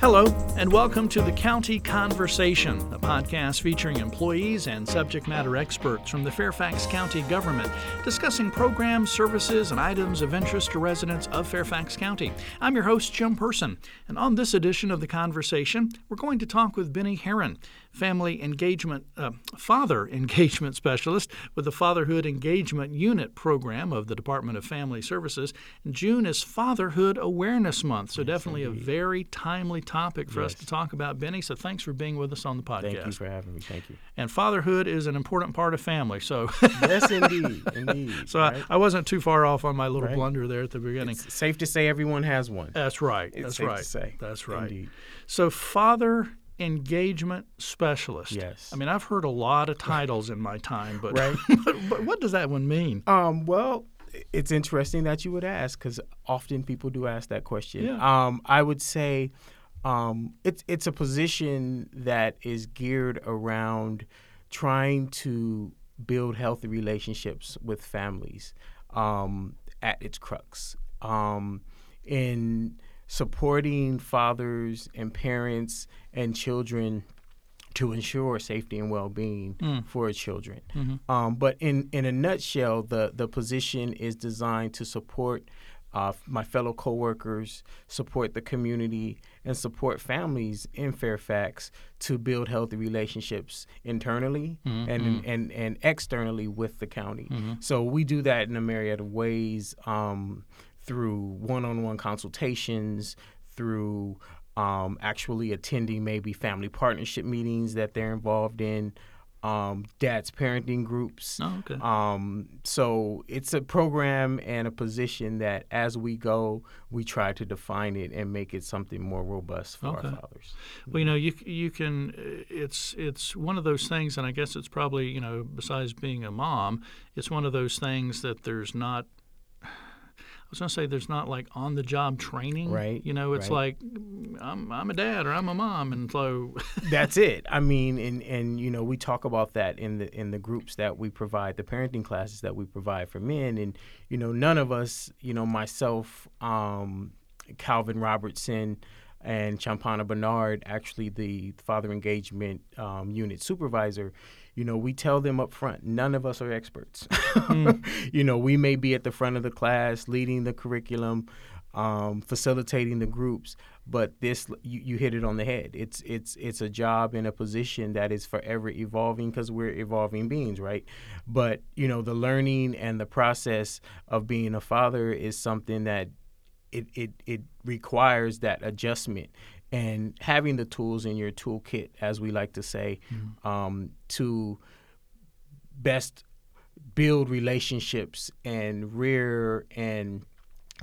Hello, and welcome to the County Conversation, a podcast featuring employees and subject matter experts from the Fairfax County government discussing programs, services, and items of interest to residents of Fairfax County. I'm your host, Jim Person, and on this edition of the Conversation, we're going to talk with Bennie Herron, family engagement, uh, father engagement specialist with the Fatherhood Engagement Unit program of the Department of Family Services. June is Fatherhood Awareness Month, so yes, definitely indeed. a very timely topic for yes. us to talk about, Bennie. So thanks for being with us on the podcast. Thank you for having me. Thank you. And fatherhood is an important part of family. So yes, indeed, indeed. So right? I, I, wasn't too far off on my little right. blunder there at the beginning. It's safe to say everyone has one. That's right. It's That's right. To say. That's right. Indeed. So father engagement specialist. Yes. I mean, I've heard a lot of titles in my time, but, right. but what does that one mean? Um, well, it's interesting that you would ask because often people do ask that question. Yeah. Um, I would say um, it's it's a position that is geared around trying to build healthy relationships with families um, at its crux. Um, in supporting fathers and parents and children to ensure safety and well-being mm. for children. Mm-hmm. Um, but in, in a nutshell, the, the position is designed to support uh, my fellow coworkers, support the community, and support families in Fairfax to build healthy relationships internally mm-hmm. and, and and externally with the county. Mm-hmm. So we do that in a myriad of ways. Um, through one-on-one consultations, through um, actually attending maybe family partnership meetings that they're involved in, um, dad's parenting groups. Oh, okay. Um, so it's a program and a position that, as we go, we try to define it and make it something more robust for okay. our fathers. Well, you know, you you can. It's it's one of those things, and I guess it's probably you know, besides being a mom, it's one of those things that there's not was going to say there's not like on the job training. Right. You know, it's right. like I'm, I'm a dad or I'm a mom, and so that's it. I mean, and and you know, we talk about that in the in the groups that we provide, the parenting classes that we provide for men, and you know, none of us, you know, myself, um, Calvin Robertson and Champana Bernard, actually the father engagement um, unit supervisor, you know, we tell them up front, none of us are experts. mm. You know, we may be at the front of the class, leading the curriculum, um, facilitating the groups, but this you, you, hit it on the head. It's it's it's a job and a position that is forever evolving because we're evolving beings, right? But you know, the learning and the process of being a father is something that it it, it requires that adjustment and having the tools in your toolkit, as we like to say, mm-hmm. um, to best build relationships and rear and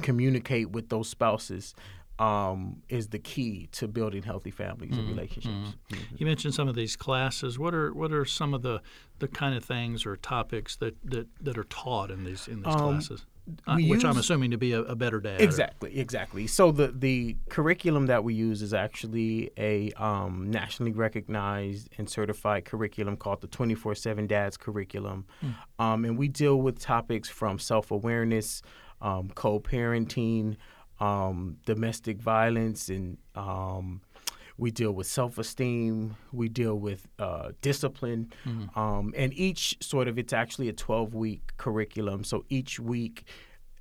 communicate with those spouses um, is the key to building healthy families mm-hmm. and relationships. Mm-hmm. You mentioned some of these classes. What are what are some of the, the kind of things or topics that, that, that are taught in these in these um, classes? Uh, which use, I'm assuming to be a, a, better dad. Exactly, exactly. So the the curriculum that we use is actually a um, nationally recognized and certified curriculum called the 24/7 Dads Curriculum, hmm. um, and we deal with topics from self awareness, um, co-parenting, um, domestic violence, and um, we deal with self esteem. We deal with uh, discipline. Mm-hmm. Um, and each sort of, it's actually a 12 week curriculum. So each week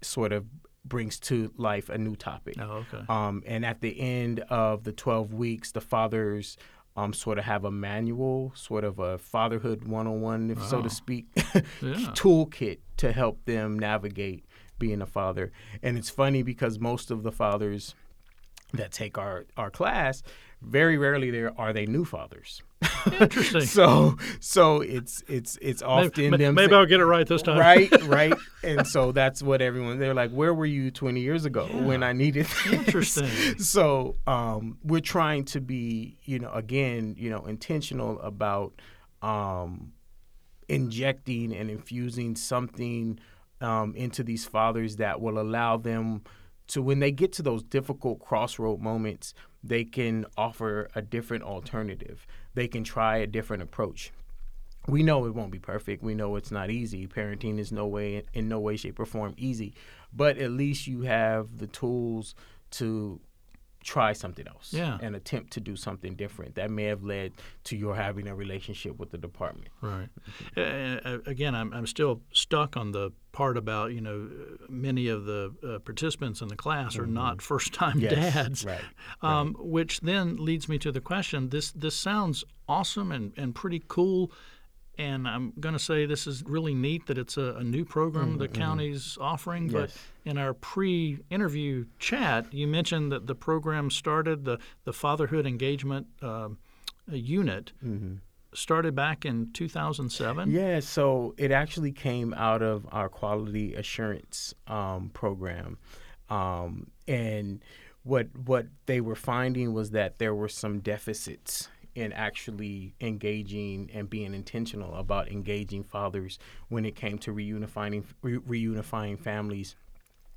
sort of brings to life a new topic. Oh, okay. Um, and at the end of the 12 weeks, the fathers um, sort of have a manual, sort of a fatherhood 101, if so to speak, toolkit to help them navigate being a father. And it's funny because most of the fathers that take our, our class very rarely there are they new fathers. Interesting. so so it's it's it's often maybe, them. Maybe say, I'll get it right this time. Right, right. and so that's what everyone they're like. Where were you 20 years ago yeah. when I needed? This? Interesting. So um, we're trying to be, you know, again, you know, intentional about um, injecting and infusing something um, into these fathers that will allow them to when they get to those difficult crossroad moments they can offer a different alternative. They can try a different approach. We know it won't be perfect. We know it's not easy. Parenting is no way in no way shape or form easy, but at least you have the tools to try something else Yeah. and attempt to do something different that may have led to your having a relationship with the department. Right. Uh, again, I'm, I'm still stuck on the part about you know many of the uh, participants in the class are not first time Mm-hmm. Yes, dads. right, Um, Which then leads me to the question: This this sounds awesome and, and pretty cool. And I'm going to say this is really neat that it's a, a new program the county's offering. But Mm-hmm, in our pre-interview chat, you mentioned that the program started the the fatherhood engagement um, unit started back in 2007. Yeah, so it actually came out of our quality assurance um, program, um, and what what they were finding was that there were some deficits in actually engaging and being intentional about engaging fathers when it came to reunifying re- reunifying families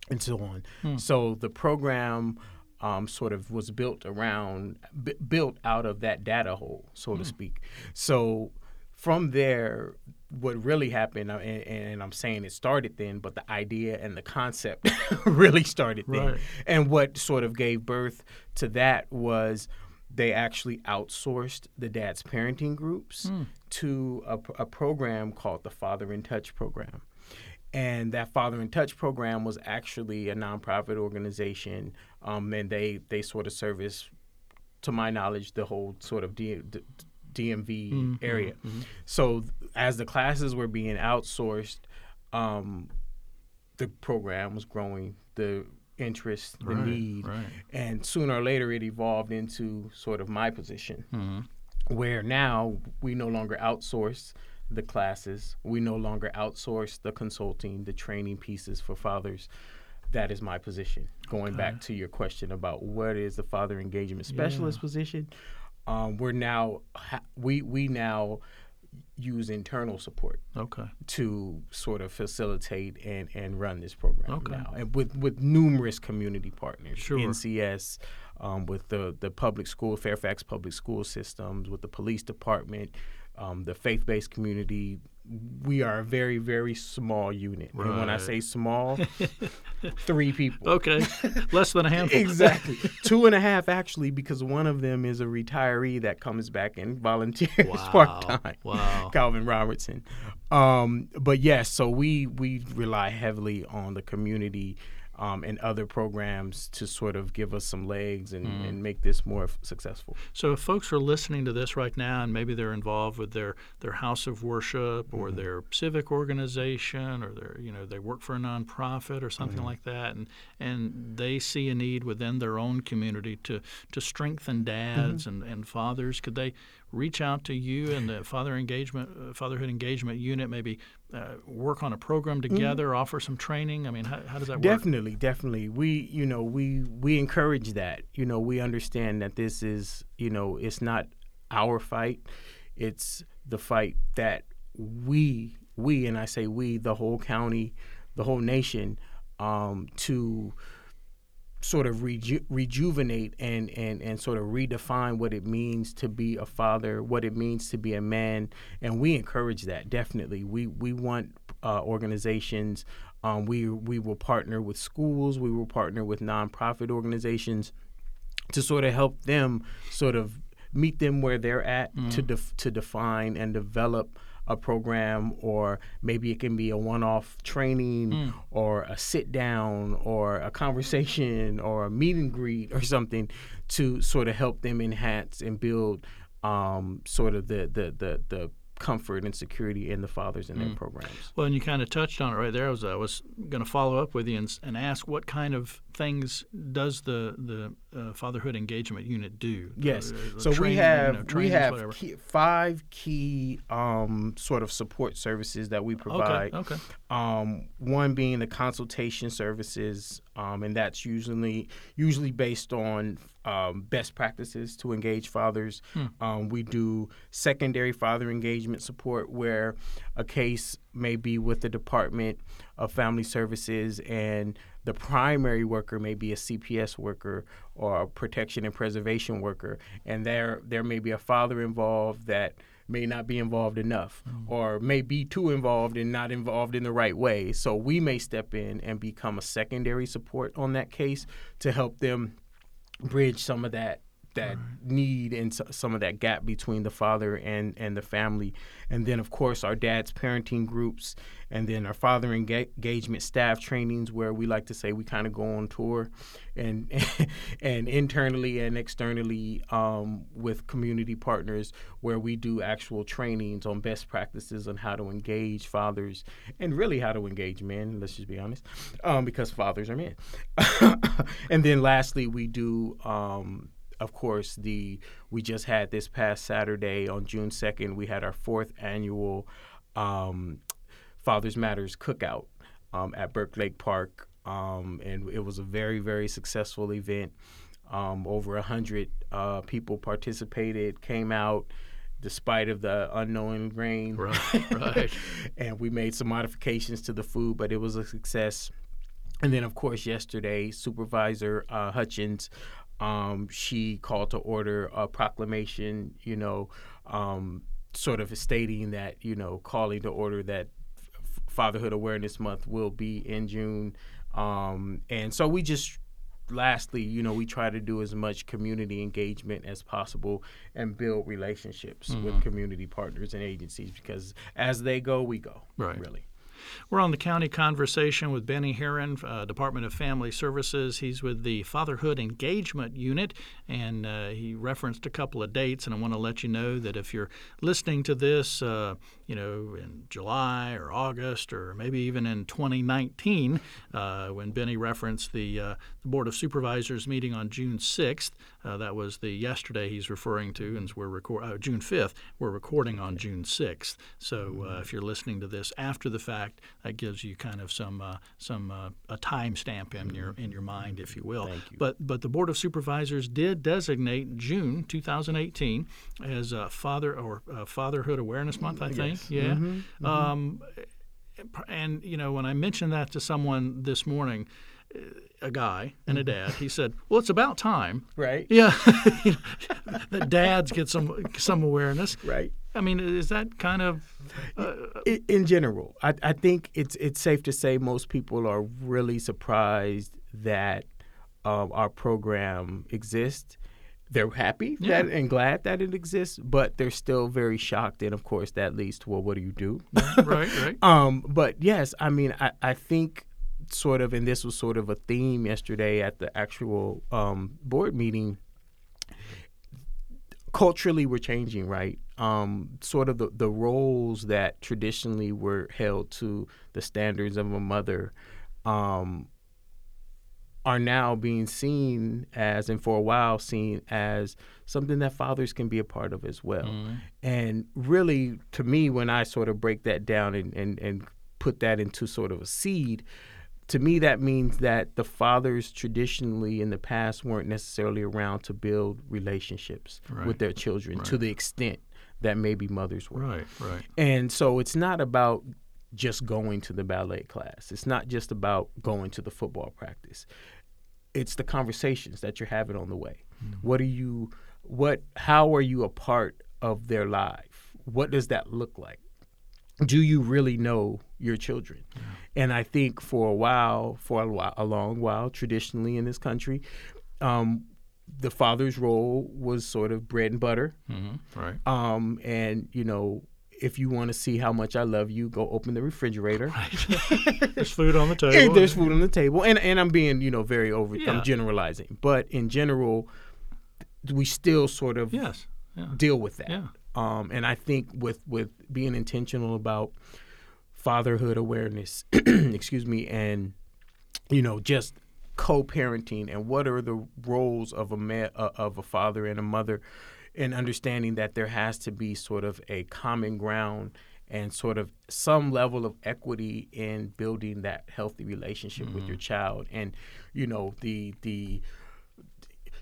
and so on. So the program um, sort of was built around, b- built out of that data hole, so to speak. So from there, what really happened, uh, and, and I'm saying it started then, but the idea and the concept really started then. Right. And what sort of gave birth to that was they actually outsourced the dad's parenting groups to a, a program called the Father in Touch program. And that Father in Touch program was actually a nonprofit organization, um, and they they sort of service, to my knowledge, the whole sort of D, D, DMV area. So as the classes were being outsourced, um, the program was growing, the interest, the Right, need, right. and sooner or later it evolved into sort of my position, where now we no longer outsource the classes, we no longer outsource the consulting, the training pieces for fathers. That is my position. Going back to your question about what is the father engagement specialist position, um, we're now ha- we we now use internal support Okay. to sort of facilitate and, and run this program Okay. now, and with with numerous community partners, Sure. NCS, um, with the the public school, Fairfax public school systems, with the police department, um, the faith based community. We are a very very small unit, and when I say small, three people. Okay. Less than a handful. Exactly. Two and a half, actually, because one of them is a retiree that comes back and volunteers Wow. part time. Wow. Calvin Robertson. Um, but yes, so we we rely heavily on the community um, and other programs to sort of give us some legs and, Mm. and make this more f- successful. So if folks are listening to this right now and maybe they're involved with their, their house of worship or Mm-hmm. their civic organization or their you know they work for a nonprofit or something Mm-hmm. like that and and they see a need within their own community to to strengthen dads Mm-hmm. and, and fathers could they reach out to you and the father engagement uh, fatherhood engagement unit maybe uh, work on a program Mm-hmm. together offer some training I mean how, how does that work Definitely, definitely. We, you know, we we encourage that. You know, we understand that this is, you know, it's not our fight. It's the fight that we, we, and I say we, the whole county, the whole nation, um, to sort of reju- rejuvenate and, and, and sort of redefine what it means to be a father, what it means to be a man, and we encourage that definitely. We we want uh, organizations. Um, we we will partner with schools. We will partner with nonprofit organizations to sort of help them sort of meet them where they're at to def- to define and develop a program or maybe it can be a one-off training or a sit down or a conversation or a meet and greet or something to sort of help them enhance and build um, sort of the, the the the comfort and security in the fathers in their programs. Well, and you kind of touched on it right there. I was, I was going to follow up with you and, and ask what kind of things does the the uh, fatherhood engagement unit do? Yes. Uh, So we training, you have know, we have key, five key um, sort of support services that we provide. Okay. Okay. Um, one being the consultation services, um, and that's usually usually based on um, best practices to engage fathers. Um, we do secondary father engagement support, where a case may be with the Department of Family Services, and the primary worker may be a CPS worker or a protection and preservation worker, and there there may be a father involved that may not be involved enough mm. or may be too involved and not involved in the right way. So we may step in and become a secondary support on that case to help them bridge some of that that right. need and some of that gap between the father and and the family and then of course our dad's parenting groups and then our father engagement staff trainings where we like to say we kind of go on tour and and internally and externally um, with community partners where we do actual trainings on best practices on how to engage fathers and really how to engage men let's just be honest um, because fathers are men and then lastly we do um, of course, the we just had this past Saturday on June second. We had our fourth annual um, Fathers Matters cookout um, at Burke Lake Park, um, and it was a very very successful event. Um, over a hundred uh, people participated, came out despite of the unknown rain. Right, right. and we made some modifications to the food, but it was a success. And then, of course, yesterday, Supervisor uh, Hudgins um, she called to order a proclamation, you know, um, sort of stating that, you know, calling to order that Fatherhood Awareness Month will be in June. Um, and so we just, lastly, you know, we try to do as much community engagement as possible and build relationships mm-hmm. with community partners and agencies because as they go, we go. Right. Really. We're on the county conversation with Bennie Herron, uh, Department of Family Services. He's with the Fatherhood Engagement Unit, and uh, he referenced a couple of dates. And I want to let you know that if you're listening to this, uh, you know, in July or August or maybe even in 2019, uh, when Bennie referenced the, uh, the Board of Supervisors meeting on June 6th, uh, that was the yesterday he's referring to, and we're record June 5th. We're recording on June 6th. So if you're listening to this after the fact, that gives you kind of some uh, some uh, a time stamp in your in your mind, if you will. You. But but the board of supervisors did designate June 2018 as a father or Fatherhood Awareness Month. I think. Yes. Yeah. Mm-hmm. Mm-hmm. Um, and you know when I mentioned that to someone this morning a guy and a dad. He said, "Well, it's about time." Right. Yeah. that dads get some some awareness. Right. I mean, is that kind of uh, in general? I, I think it's it's safe to say most people are really surprised that um, our program exists. They're happy yeah. that and glad that it exists, but they're still very shocked. And of course, that leads to well, what do you do? right, right. um, but yes, I mean, I, I think sort of, and this was sort of a theme yesterday at the actual um, board meeting. Culturally, we're changing, right? Um, sort of the, the roles that traditionally were held to the standards of a mother um, are now being seen as, and for a while seen as something that fathers can be a part of as well. Mm-hmm. And really, to me, when I sort of break that down and, and, and put that into sort of a seed, to me, that means that the fathers traditionally in the past weren't necessarily around to build relationships right. with their children right. to the extent that maybe mothers were. Right, right. And so it's not about just going to the ballet class. It's not just about going to the football practice. It's the conversations that you're having on the way. Mm-hmm. What are you what how are you a part of their life? What does that look like? Do you really know your children? Yeah. And I think for a while, for a, while, a long while, traditionally in this country, um, the father's role was sort of bread and butter. Mm-hmm. Right. Um, and, you know, if you want to see how much I love you, go open the refrigerator. Right. there's food on the table. there's food on the table. And, and I'm being, you know, very over, yeah. I'm generalizing. But in general, we still sort of yes. Yeah. deal with that. Yeah. Um, and I think with with being intentional about fatherhood awareness, excuse me, and you know just co-parenting and what are the roles of a man uh, of a father and a mother, and understanding that there has to be sort of a common ground and sort of some level of equity in building that healthy relationship mm-hmm. with your child and you know the the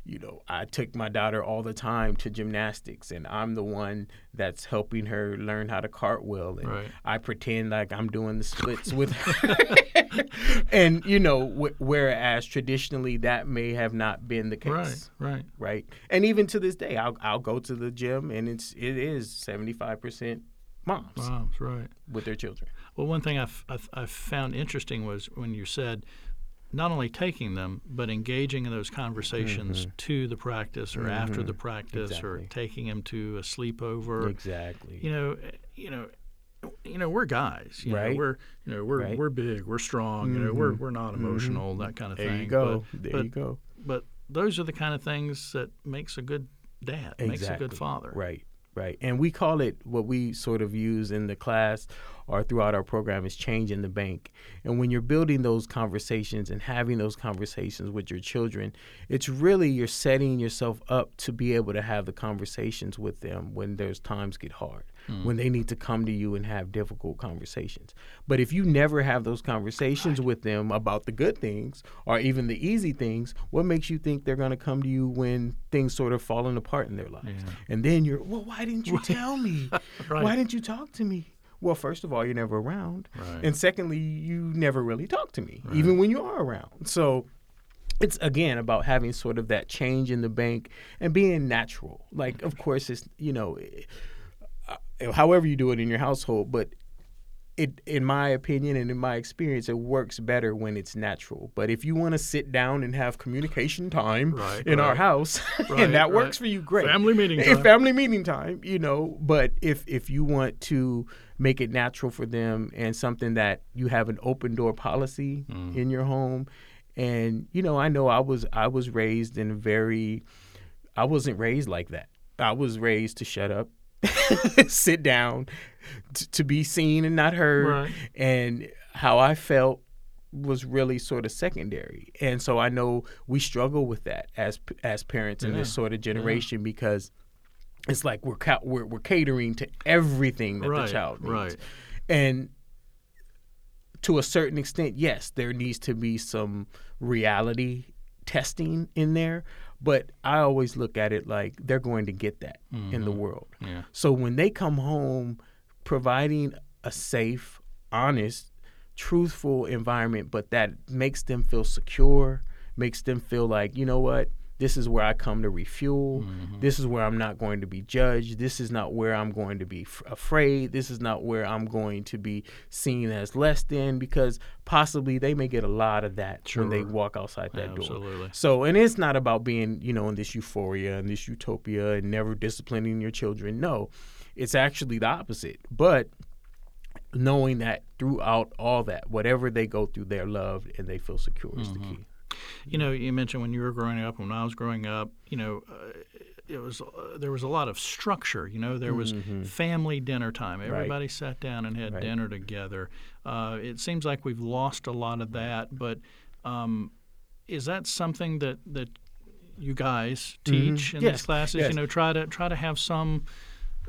you know, I took my daughter all the time to gymnastics, and I'm the one that's helping her learn how to cartwheel, and right. I pretend like I'm doing the splits with her. and you know, w- whereas traditionally that may have not been the case. Right, right, right. And even to this day, I'll I'll go to the gym, and it's it is seventy five percent moms. Moms, right, with their children. Well, one thing I've found interesting was when you said not only taking them but engaging in those conversations Mm-hmm. to the practice or after the practice or taking them to a sleepover. Exactly. You know, eh, you know, you know, we're guys. You know, Right. we're you know we're Right. Mm-hmm. we're big, we're strong. You know, we're we're not emotional, that kind of there thing. you go. But, there but, you go. but those are the kind of things that makes a good dad, makes a good father. Right, right. And we call it what we sort of use in the class or throughout our program is change in the bank. And when you're building those conversations and having those conversations with your children, it's really you're setting yourself up to be able to have the conversations with them when there's times get hard, hmm. when they need to come to you and have difficult conversations. But if you never have those conversations with them about the good things or even the easy things, what makes you think they're going to come to you when things sort of falling apart in their lives? And then you're, well, why didn't you tell me? Right. Why didn't you talk to me? Well, first of all, you're never around. Right. And secondly, you never really talk to me, even when you are around. So it's again about having sort of that change in the bank and being natural. Like, of course, it's, you know, uh, however you do it in your household, but it, in my opinion and in my experience, it works better when it's natural. But if you want to sit down and have communication time Right, in our house, Right, and that right. works for you, great. Family meeting time. family meeting time, you know. But if if you want to make it natural for them and something that you have an open door policy Mm. in your home, and you know, I know I was I was raised in a very, I wasn't raised like that. I was raised to shut up, sit down, t- to be seen and not heard, Right. and how I felt was really sort of secondary. And so I know we struggle with that as as parents in this sort of generation because it's like we're ca- we're, we're catering to everything that Right, the child needs. right. And to a certain extent, yes, there needs to be some reality testing in there, but I always look at it like they're going to get that in the mm-hmm. world. Yeah. So when they come home, providing a safe, honest, truthful environment, but that makes them feel secure, makes them feel like, you know what, this is where I come to refuel. Mm-hmm. This is where I'm not going to be judged. This is not where I'm going to be f- afraid. This is not where I'm going to be seen as less than because possibly they may get a lot of that when they walk outside that door. Absolutely. So, and it's not about being, you know, in this euphoria and this utopia and never disciplining your children. No, it's actually the opposite. But knowing that throughout all that, whatever they go through, they're loved and they feel secure is the mm-hmm. key. You know, you mentioned when you were growing up, when I was growing up, you know, uh, it was uh, there was a lot of structure. You know, there was family dinner time. Everybody sat down and had Right. dinner together. Uh, it seems like we've lost a lot of that. But um, is that something that that you guys teach in Mm-hmm. Yes, these classes? yes. You know, try to try to have some,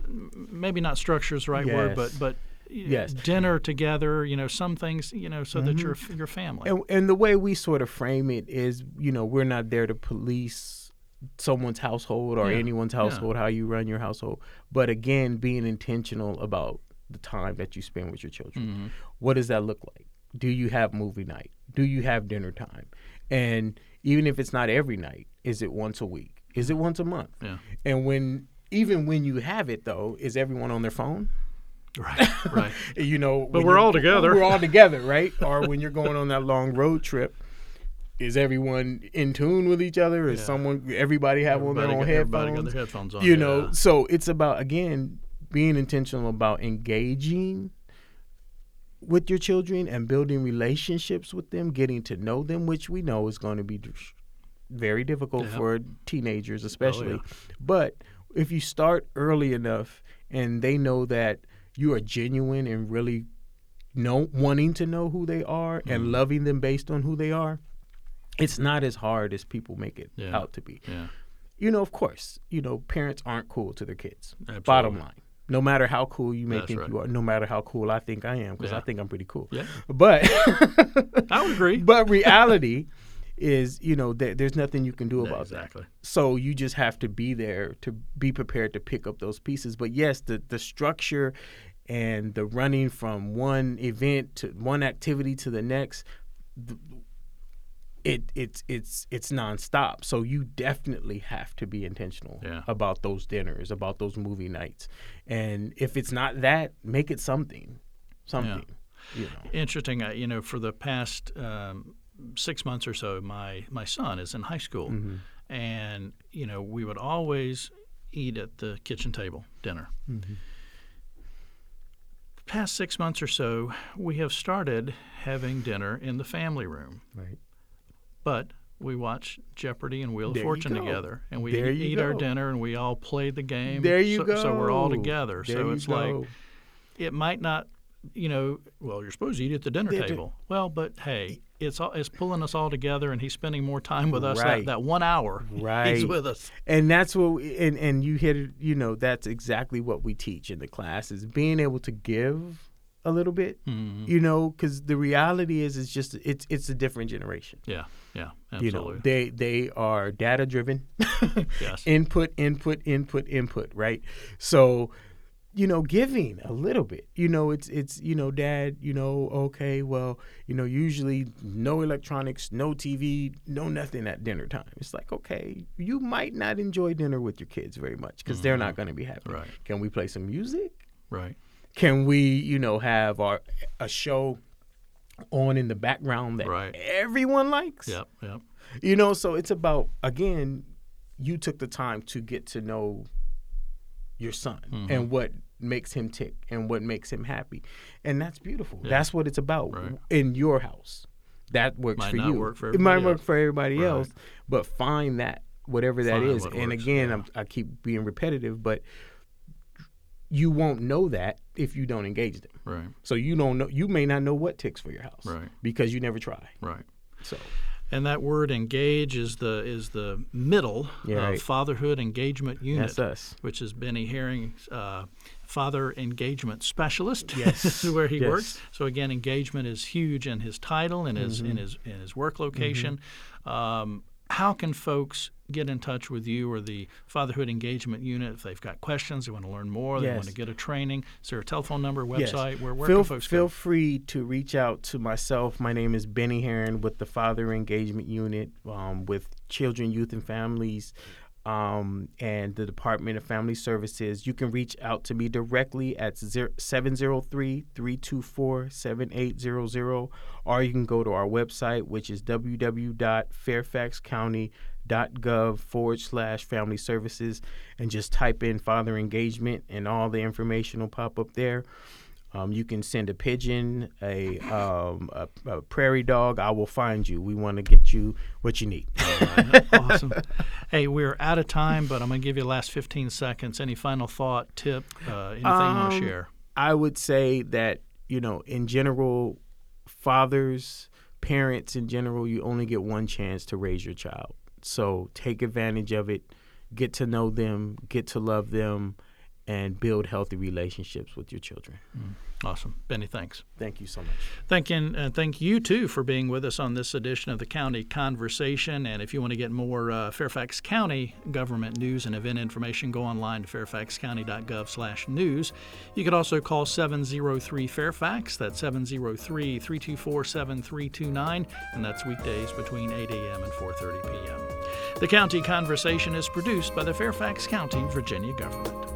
maybe not structure is the right word, but but. Yes. Mm-hmm. dinner together, you know, some things, you know, so that your your family. And, and the way we sort of frame it is, you know, we're not there to police someone's household or Yeah, anyone's yeah. household, how you run your household. But again, being intentional about the time that you spend with your children. Mm-hmm. What does that look like? Do you have movie night? Do you have dinner time? And even if it's not every night, is it once a week? Is it once a month? Yeah. And when even when you have it though, is everyone on their phone? Right, right. you know, But we're all together. We're all together, right? or when you're going on that long road trip, is everyone in tune with each other? Is Yeah. someone everybody have on their own got- everybody got headphones? their headphones on, You know, so it's about again being intentional about engaging with your children and building relationships with them, getting to know them, which we know is going to be very difficult Yeah. Oh, for teenagers, especially. Oh, yeah. But if you start early enough and they know that you are genuine and really know wanting to know who they are Mm-hmm. and loving them based on who they are, it's not as hard as people make it Yeah. out to be. Yeah. You know, of course, you know, parents aren't cool to their kids. Absolutely. Bottom line. No matter how cool you may That's think right. you are, no matter how cool I think I am, because Yeah. I think I'm pretty cool. Yeah. But I would agree. but reality is, you know, there's nothing you can do Yeah, about exactly. that. So you just have to be there to be prepared to pick up those pieces. But yes, the the structure and the running from one event to one activity to the next, th- it it's it's it's nonstop. So you definitely have to be intentional Yeah. about those dinners, about those movie nights, and if it's not that, make it something, something. You know. Interesting. Uh, you know, for the past um, six months or so, my my son is in high school, Mm-hmm. and you know we would always eat at the kitchen table dinner. Mm-hmm. Past six months or so, we have started having dinner in the family room, Right. but we watch Jeopardy and Wheel of There you Fortune together, and we There eat, eat our dinner, and we all play the game. There you so, go. So we're all together. There so it's like it might not, you know, well, you're supposed to eat at the dinner table. Well, but hey, it's all, it's pulling us all together, and he's spending more time with us. Right. That, that one hour, Right. he's with us. and that's what we, and and you hit it you know that's exactly what we teach in the class is being able to give a little bit Mhm. you know because the reality is it's just it's it's a different generation Yeah, yeah, you know they they are data driven Yes. input input input input right so you know giving a little bit you know it's it's you know dad you know okay well you know usually no electronics no tv no nothing at dinner time it's like okay you might not enjoy dinner with your kids very much because they're not going to be happy Mm-hmm. Right. can we play some music right. can we you know have our a show on in the background that Right. everyone likes Yep. Yep. you know, so it's about again, you took the time to get to know your son Mm-hmm. and what makes him tick and what makes him happy. And that's beautiful. Yeah. That's what it's about Right. in your house. That works Might for you. work for it might everybody work for everybody Right. else, but find that whatever that Find is. what And works, again, yeah. I'm, I keep being repetitive, but you won't know that if you don't engage them. Right. So you don't know. You may not know what ticks for your house, Right. Because you never try. Right. So And that word engage is the is the middle Yeah, of right. fatherhood engagement unit. that's us. which is Bennie Herron's uh, father engagement specialist. Yes, is where he yes. Mm-hmm. works. So again, engagement is huge in his title and his in his in his work location. Um, how can folks get in touch with you or the Fatherhood Engagement Unit if they've got questions, they want to learn more, they want to get a training? Is there a telephone number, Yes. website? Where, where feel, can folks feel go? free to reach out to myself. My name is Bennie Herron with the Father Engagement Unit um, with Children, Youth, and Families um, and the Department of Family Services. You can reach out to me directly at 703 324 7800, or you can go to our website, which is www.fairfaxcounty.gov forward slash family services, and just type in Father Engagement, and all the information will pop up there. Um, you can send a pigeon, a, um, a, a prairie dog. I will find you. We want to get you what you need. awesome. Hey, we're out of time, but I'm going to give you the last 15 seconds. Any final thought, tip, uh, anything you want to Um, share? I would say that, you know, in general, fathers, parents in general, you only get one chance to raise your child. So take advantage of it, get to know them, get to love them, and build healthy relationships with your children. Awesome. Bennie, thanks. Thank you so much. Thank you, and thank you too for being with us on this edition of the County Conversation. And if you want to get more uh, Fairfax County government news and event information, go online to fairfaxcounty.gov slash news. You could also call 703 Fairfax. That's 703-324-7329, and that's weekdays between 8 a.m. and 4:30 p.m. The County Conversation is produced by the Fairfax County, Virginia government.